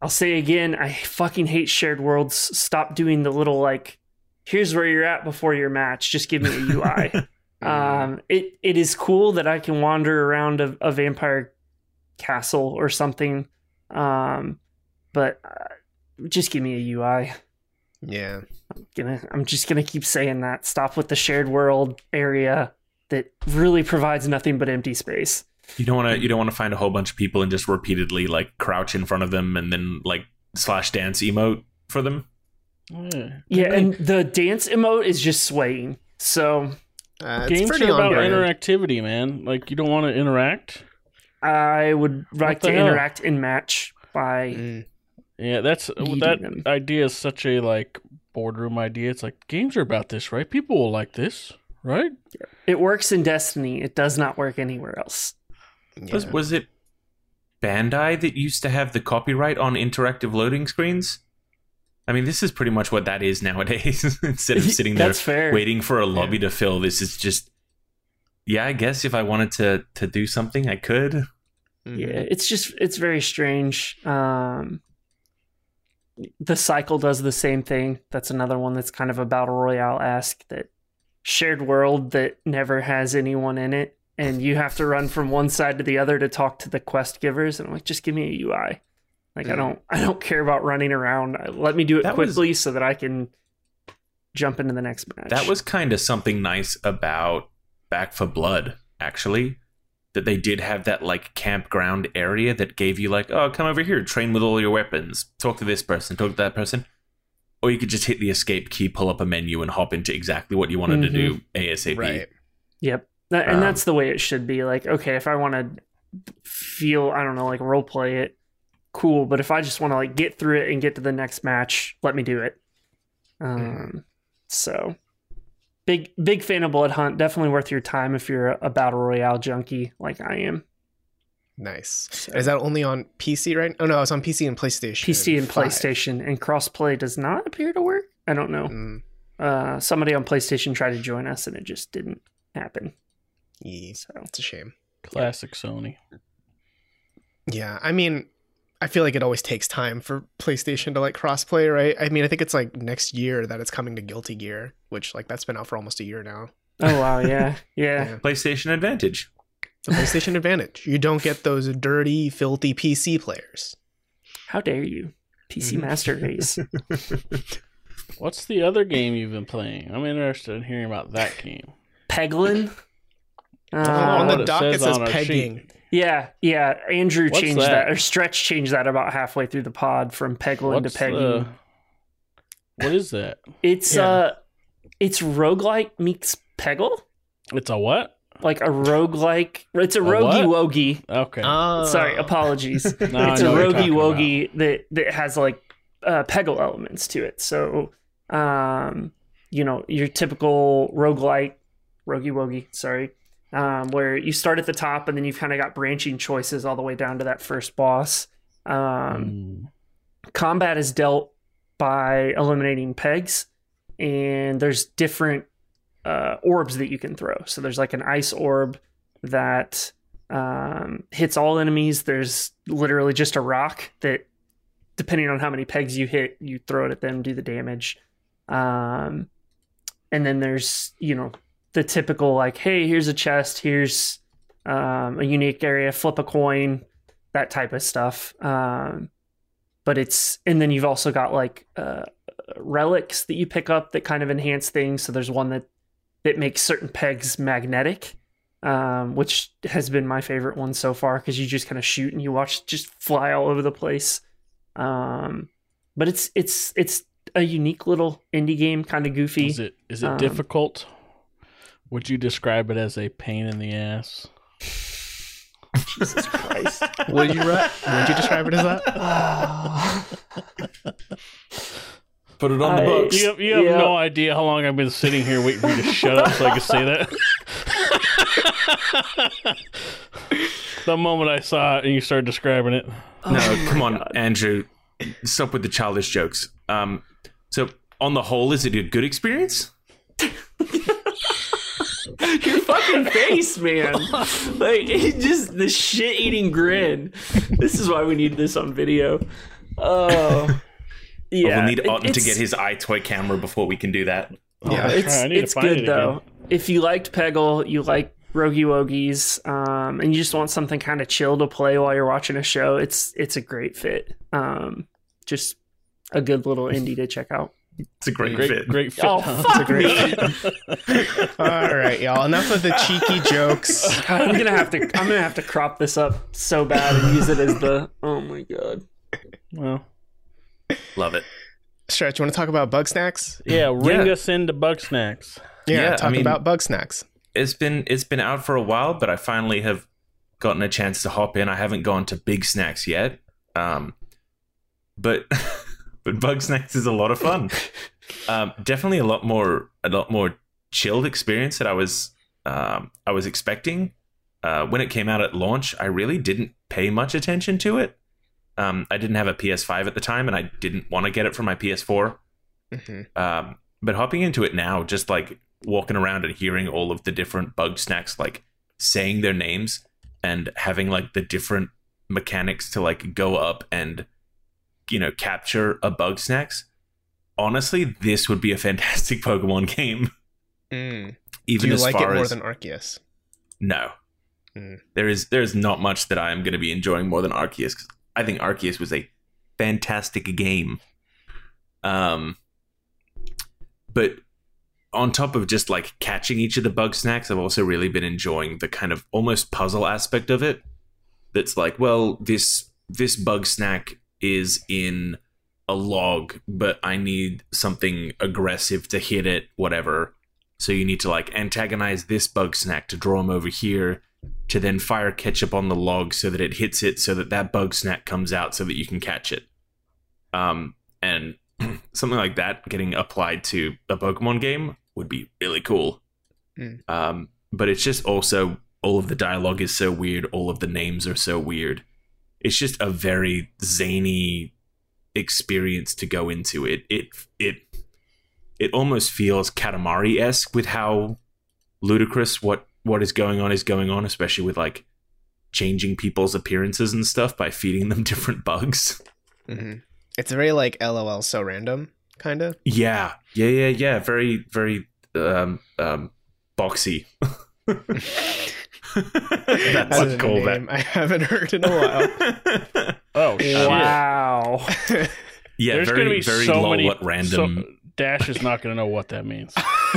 I'll say again, I fucking hate shared worlds. Stop doing the little like, here's where you're at before your match. Just give me a UI. Um, it it is cool that I can wander around a, a vampire castle or something. Um, but uh, just give me a UI.
Yeah.
I'm Gonna, I'm just gonna keep saying that. Stop with the shared world area that really provides nothing but empty space.
You don't want to. You don't want to find a whole bunch of people and just repeatedly like crouch in front of them and then like slash dance emote for them.
Yeah,
Yeah, and the dance emote is just swaying. So
Uh, it's
games
pretty
are about
on brand.
interactivity, man. Like you don't want to interact.
I would like to
hell?
interact in match by
Mm.
Yeah, that's
Eating
that
them.
idea is such a like boardroom idea. It's like games are about this, right? People will like this, right?
it works in Destiny. It does not work anywhere else.
Was
Yeah.
was it Bandai that used to have the copyright on interactive loading screens? I mean, this is pretty much what that is nowadays. Instead of sitting there
That's fair.
waiting for a lobby to fill, this is just. Yeah, I guess if I wanted to to do something, I could.
Yeah, it's just it's very strange. Um, the cycle does the same thing. That's another one that's kind of a battle royale esque that shared world that never has anyone in it, and you have to run from one side to the other to talk to the quest givers. And I'm like, just give me a UI. Like I don't I don't care about running around. Let me do it
That was-
quickly so that I can jump into the next match.
That was kind of something nice about Back 4 Blood, actually. That they did have that like campground area that gave you like, oh, come over here, train with all your weapons, talk to this person, talk to that person. Or you could just hit the escape key, pull up a menu, and hop into exactly what you wanted to do ASAP.
Right.
Yep. That, and
Um,
that's the way it should be. Like, okay, if I want to feel, I don't know, like role play it, cool. But if I just want to like get through it and get to the next match, let me do it. Um, so big, big fan of Bloodhunt. Definitely worth your time if you're a, a battle royale junkie like I am.
Nice.
So-
Is that only on PC right? Oh no, it's on PC and PlayStation.
PC and
5.
PlayStation and crossplay does not appear to work. I don't know.
Mm,
Uh, somebody on PlayStation tried to join us and it just didn't happen.
yeah,
So
it's a shame.
Classic Sony.
Yeah, I mean, I feel like it always takes time for PlayStation to like crossplay, right? I mean, I think it's like next year that it's coming to Guilty Gear, which like that's been out for almost a year now.
Oh wow, yeah, yeah.
Yeah.
PlayStation Advantage.
The PlayStation Advantage. You don't get those dirty, filthy PC players.
How dare you, PC
Mhm.
Master Race?
What's the other game you've been playing? I'm interested in hearing about that game.
Peglin.
don't
on the
it
dock it
says
says pegging.
Sheet.
Yeah, yeah. Andrew
What's
changed
that?
that? or Stretch changed that about halfway through the pod from Peglin
What's
to pegging.
the- what is that?
It's
Yeah.
uh, it's roguelike meets Peggle,
It's a what?
like a roguelike. It's a
A
rogi
what?
wogi.
Okay.
Oh.
Sorry, apologies.
Now I
it's a
know what you're
rogi
about.
wogi that that has like uh, Peggle elements to it. So, um, you know, your typical roguelike, rogi wogi. Sorry. Um, where you start at the top and then you've kind of got branching choices all the way down to that first boss. Um,
Mm.
combat is dealt by eliminating pegs and there's different uh, orbs that you can throw so there's like an ice orb that um, hits all enemies. There's literally just a rock that, depending on how many pegs you hit, you throw it at them, do the damage. Um, and then there's you know the typical like, hey, here's a chest, here's um, a unique area, flip a coin, that type of stuff. Um, but it's and then you've also got like uh, relics that you pick up that kind of enhance things. So there's one that that makes certain pegs magnetic, um, which has been my favorite one so far because you just kind of shoot and you watch just fly all over the place. Um, but it's it's it's a unique little indie game, kind of goofy.
Is it is it
Um,
difficult? Would you describe it as a pain in the ass?
Jesus Christ!
Would you ru- would you describe it as that?
Put it on the
I-
books.
You have, you have
Yeah.
no idea how long I've been sitting here waiting for you to shut up so I can say that. the moment I saw it and you started describing it,
No,
Oh
come on,
God.
Andrew. Stop with the childish jokes. Um, so on the whole, is it a good experience?
Your fucking face, man. Like it just the shit eating grin. This is why we need this on video. Oh. Yeah.
Well, we'll need
it-
Otton to get his EyeToy camera before we can do that.
Yeah.
It's
I
it's good
it
though. If you liked Peggle, you like Rogi Wogies, um, and you just want something kind of chill to play while you're watching a show, it's it's a great fit. Um, just a good little indie to check out.
It's a great,
great,
fit.
great fit.
Oh,
huh?
fuck
great
me.
All right, y'all. Enough of the cheeky jokes.
God, I'm gonna have to I'm gonna have to crop this up so bad and use it as the oh my god.
Well,
Love it.
Stretch, you want to talk about Bugsnax?
yeah, ring
Yeah.
us into Bugsnax.
Yeah,
Yeah, I
talk
mean-
about Bugsnax.
It's been it's been out for a while, but I finally have gotten a chance to hop in. I haven't gone to Bigsnax yet, um, but but Bugsnax is a lot of fun. Um, definitely a lot more a lot more chilled experience that I was um, I was expecting. Uh, when it came out at launch, I really didn't pay much attention to it. Um, I didn't have a PS5 at the time, and I didn't want to get it for my PS4.
hmm
Um, but hopping into it now, just like walking around and hearing all of the different Bugsnax, like saying their names and having like the different mechanics to like go up and you know capture a Bugsnax. Honestly, this would be a fantastic Pokemon game.
Mm.
Even
Do you
as
like it more
as
than Arceus?
no,
Mm.
there is there's not much that I am going to be enjoying more than Arceus. Cause I think Arceus was a fantastic game. Um, but on top of just like catching each of the Bugsnax, I've also really been enjoying the kind of almost puzzle aspect of it. That's like, well, this this bug snack is in a log, but I need something aggressive to hit it, whatever. So you need to like antagonize this bug snack to draw him over here, to then fire ketchup on the log so that it hits it, so that that bug snack comes out, so that you can catch it. Um, and something like that getting applied to a Pokemon game would be really cool.
Mm.
Um, but it's just also all of the dialogue is so weird, all of the names are so weird. It's just a very zany experience to go into. It it it it almost feels Katamari esque with how ludicrous what what is going on is going on, especially with like changing people's appearances and stuff by feeding them different bugs.
hmm It's very like LOL, so random, kind of.
Yeah, yeah, yeah, yeah. Very, very um, um, boxy. That's
That's
what
a
call
name I haven't heard in a while.
Oh shit!
Wow.
yeah,
There's
very,
gonna be
very
so
low
many.
what random.
so- Dash is not going to know what that means.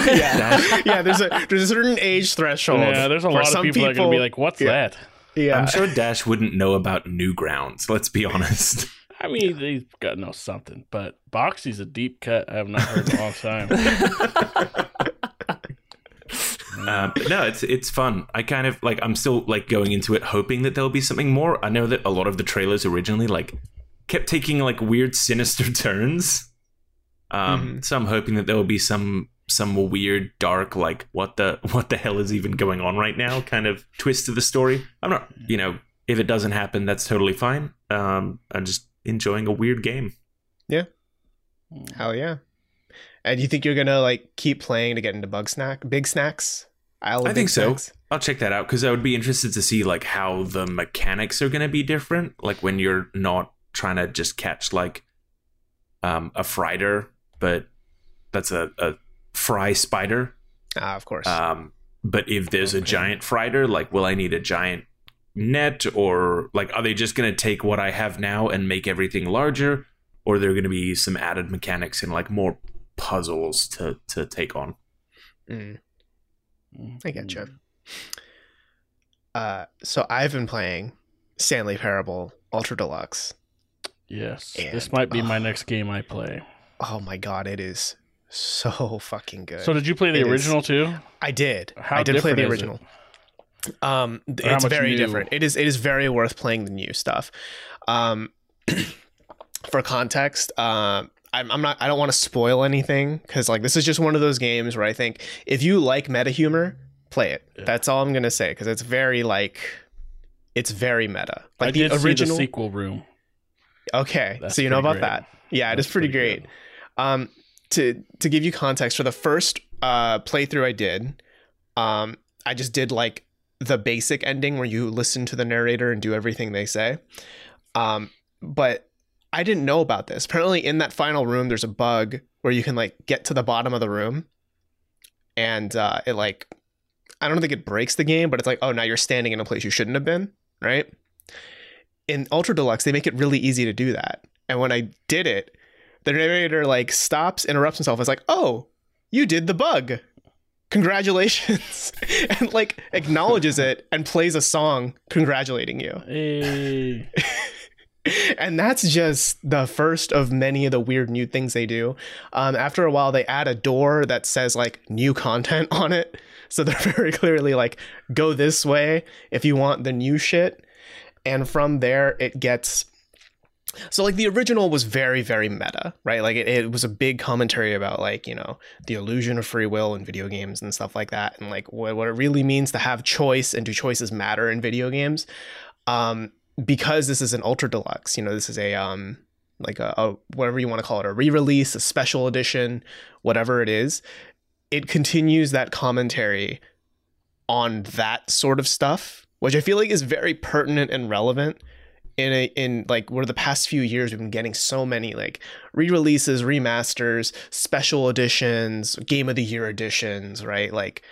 yeah, yeah. There's a there's a certain age threshold.
yeah, there's a lot of
some
people, that are going to be like, "What's
yeah.
that?"
yeah,
I'm sure Dash wouldn't know about Newgrounds. Let's be honest.
I mean, he's got to know something, but Boxy's a deep cut. I have not heard in a long time.
Um, no, it's it's fun. I kind of like. I'm still like going into it, hoping that there'll be something more. I know that a lot of the trailers originally like kept taking like weird, sinister turns. Um, so I'm hoping that there will be some some weird, dark, like what the what the hell is even going on right now kind of twist to the story. I'm not, you know, if it doesn't happen, that's totally fine. Um, I'm just enjoying a weird game. Yeah.
Hell yeah. And you think you're gonna like keep playing to get into bug snack, Bigsnax? Isle
I think so. I'll check that out because I would be interested to see like how the mechanics are going to be different. Like when you're not trying to just catch like um, a frider, but that's a, a fry spider.
Ah, of course.
Um, but if there's a giant frider, like will I need a giant net or like are they just going to take what I have now and make everything larger, or are there going to be some added mechanics and like more puzzles to to take on?
Mm. I get you. Uh, so I've been playing Stanley Parable Ultra Deluxe.
Yes,
And-
this might be my next game I play.
Oh my god, it is so fucking good.
So, did you play the
It is.
original too?
I did.
How
I did play the
is it?
original. Um, it's very
new?
different. It is. It is very worth playing the new stuff. Um, for context, um, I'm, I'm not. I don't want to spoil anything because like this is just one of those games where I think if you like meta humor, play it.
Yeah.
That's all I'm gonna say because it's very like, it's very meta. Like
I
the original.
see the sequel room.
Okay,
That's
so you know about
great.
that. Yeah, it is
That's
pretty, great. Um, to to give you context, for the first uh playthrough I did, um, I just did like the basic ending where you listen to the narrator and do everything they say. Um, but I didn't know about this. Apparently, in that final room, there's a bug where you can like get to the bottom of the room, and uh, it like I don't think it breaks the game, but it's like, oh, now you're standing in a place you shouldn't have been, right? In Ultra Deluxe, they make it really easy to do that. And when I did it, the narrator like stops, interrupts himself. It's like, oh, you did the bug. Congratulations. and like acknowledges it and plays a song congratulating you.
Hey,
and that's just the first of many of the weird new things they do. Um, after a while, they add a door that says like new content on it. So they're very clearly like, go this way if you want the new shit. And from there, it gets. So like the original was very very meta, right? Like it, it was a big commentary about like you know the illusion of free will in video games and stuff like that, and like what, what it really means to have choice and do choices matter in video games. Um, because this is an ultra deluxe, you know, this is a um like a, a whatever you want to call it, a re-release, a special edition, whatever it is, it continues that commentary on that sort of stuff, which I feel like is very pertinent and relevant in a in like where the past few years we've been getting so many like re-releases, remasters, special editions, game of the year editions, right? Like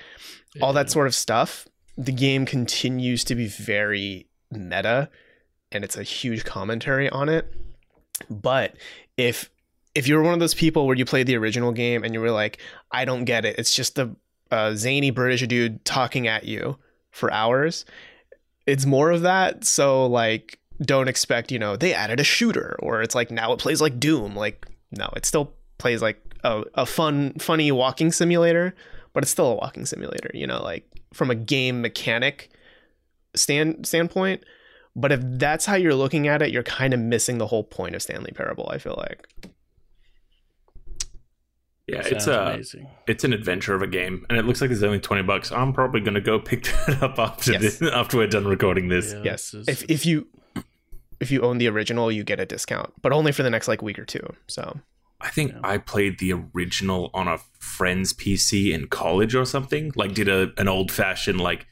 all that sort of stuff. The game continues to be very meta and it's a huge commentary on it. But if if you're one of those people where you played the original game and you were like, I don't get it, it's just a, a uh, zany British dude talking at you for hours. It's more of that. So like, don't expect you know they added a shooter or it's like now it plays like Doom. Like no, it still plays like a, a fun, funny walking simulator, but it's still a walking simulator. You know, like from a game mechanic stand standpoint. But if that's how you're looking at it, you're kind of missing the whole point of Stanley Parable. I feel like.
Yeah,
Sounds
it's a
amazing.
it's an adventure of a game, and it looks like it's only twenty bucks. I'm probably gonna go pick that up after
Yes.
this, after we're done recording this.
Yeah,
yes,
this is-
if if you if you own the original, you get a discount, but only for the next like week or two. So
I think
Yeah.
I played the original on a friend's PC in college or something. Like did a an old fashioned like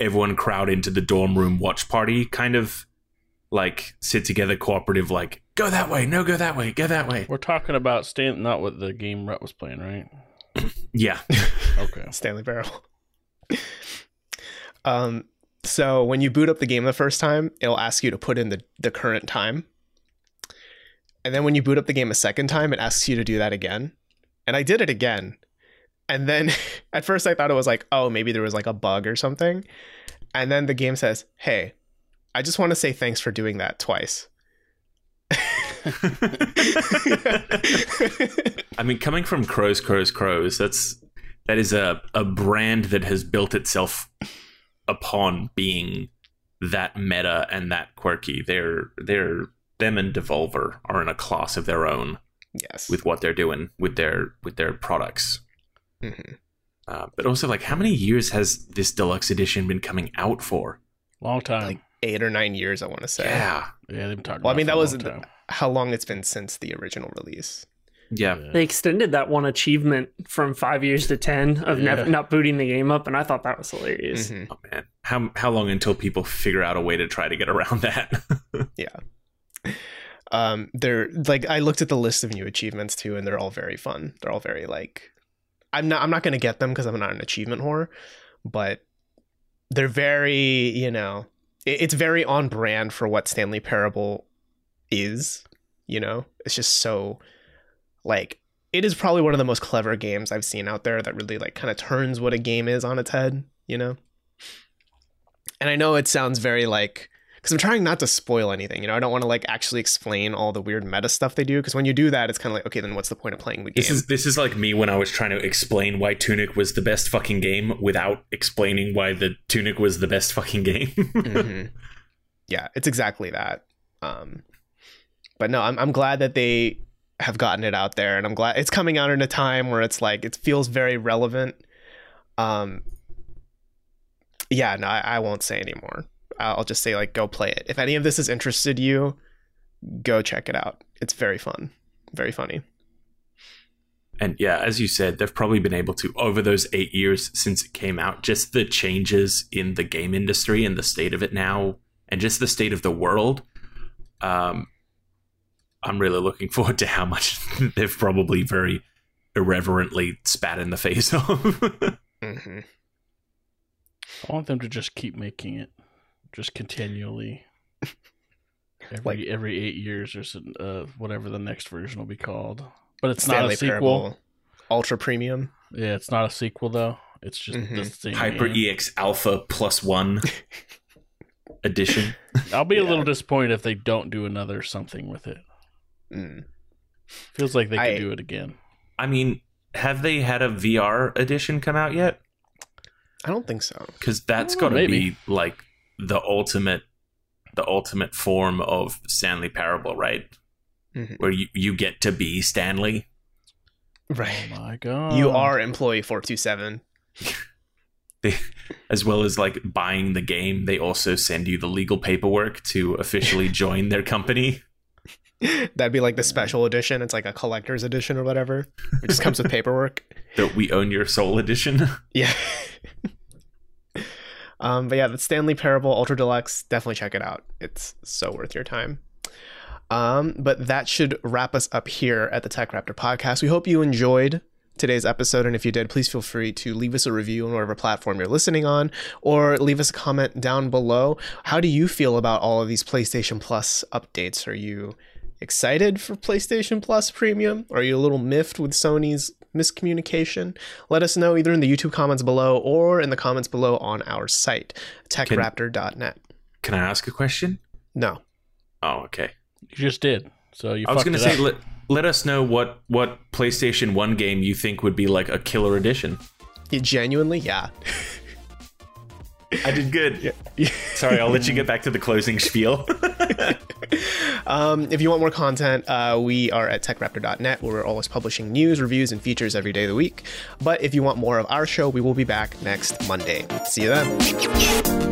everyone crowd into the dorm room watch party kind of like sit together cooperative like go that way, no go that way, go that way.
We're talking about Stan, not what the game Rhett was playing, right?
Yeah.
Okay.
Stanley Parable. um, so when you boot up the game the first time, it'll ask you to put in the the current time, and then when you boot up the game a second time, it asks you to do that again. And I did it again, and then at first I thought it was like, oh, maybe there was like a bug or something, and then the game says, hey, I just want to say thanks for doing that twice.
I mean, coming from Crows, Crows, Crows, that's that is a, a brand that has built itself upon being that meta and that quirky. They're they're them and Devolver are in a class of their own
yes.
with what they're doing with their with their products.
Mhm.
Uh, but also, like, how many years has this deluxe edition been coming out for?
Long time.
Like eight or nine years, I want to say.
Yeah,
yeah, they've been talking.
Well, I mean, that was
long time.
how long it's been since the original release.
Yeah.
They extended that one achievement from five years to ten of
Yeah.
never not booting the game up, and I thought that was hilarious.
Mhm.
Oh man, how how long until people figure out a way to try to get around that? Yeah.
Um they're like i looked at the list of new achievements too and they're all very fun they're all very like i'm not i'm not going to get them because i'm not an achievement whore but they're very you know it, it's very on brand for what stanley parable is you know? It's just so like it is probably one of the most clever games i've seen out there that really like kind of turns what a game is on its head you know? And i know it sounds very like because I'm trying not to spoil anything. You know, I don't want to like actually explain all the weird meta stuff they do. Because when you do that, it's kind of like, okay, then what's the point of playing the game?
this is this is like me when I was trying to explain why Tunic was the best fucking game without explaining why the Tunic was the best fucking game.
Mhm. Yeah, it's exactly that. Um, but no, I'm I'm glad that they have gotten it out there, and I'm glad it's coming out in a time where it's like it feels very relevant. Um, yeah, no, I, I won't say anymore. I'll just say like go play it. If any of this has interested you, go check it out. It's very fun, very funny.
And yeah, as you said, they've probably been able to, over those eight years since it came out, just the changes in the game industry and the state of it now, and just the state of the world. Um, I'm really looking forward to how much they've probably very irreverently spat in the face of.
hmm
I want them to just keep making it, just continually. Every
Like-
every eight years, or an, uh, whatever the next version will be called. But it's
Stanley
not a sequel.
Parable, Ultra Premium.
Yeah, it's not a sequel though. It's just the
Mhm.
same.
Hyper
game.
EX Alpha plus one edition.
I'll be a little disappointed if they don't do another something with it.
Mm.
Feels like they could
I-
do it again.
I mean, have they had a VR edition come out yet?
I don't think so.
Because that's
Oh,
got to be like the ultimate, the ultimate form of Stanley Parable, right?
Mhm.
Where you, you get to be Stanley.
Right.
Oh my god!
You are employee 427.
They, as well as like buying the game, they also send you the legal paperwork to officially join their company.
That'd be like the special edition. It's like a collector's edition or whatever. It just comes with paperwork.
The We Own Your Soul edition.
Yeah. um, but yeah, the Stanley Parable Ultra Deluxe, definitely check it out. It's so worth your time. Um, but that should wrap us up here at the TechRaptor podcast. We hope you enjoyed today's episode. And if you did, please feel free to leave us a review on whatever platform you're listening on or leave us a comment down below. How do you feel about all of these PlayStation Plus updates? Are you excited for PlayStation Plus Premium? Are you a little miffed with Sony's miscommunication? Let us know either in the YouTube comments below or in the comments below on our site, techraptor.net.
Can I ask a question?
No.
Oh, okay.
You just did. So you.
I was
going to
say let, let us know what what PlayStation 1 game you think would be like a killer edition.
Yeah, genuinely, yeah.
I did good. Sorry, I'll let you get back to the closing spiel.
Um, if you want more content, uh, we are at techraptor.net where we're always publishing news, reviews, and features every day of the week. But if you want more of our show, we will be back next Monday. See you then.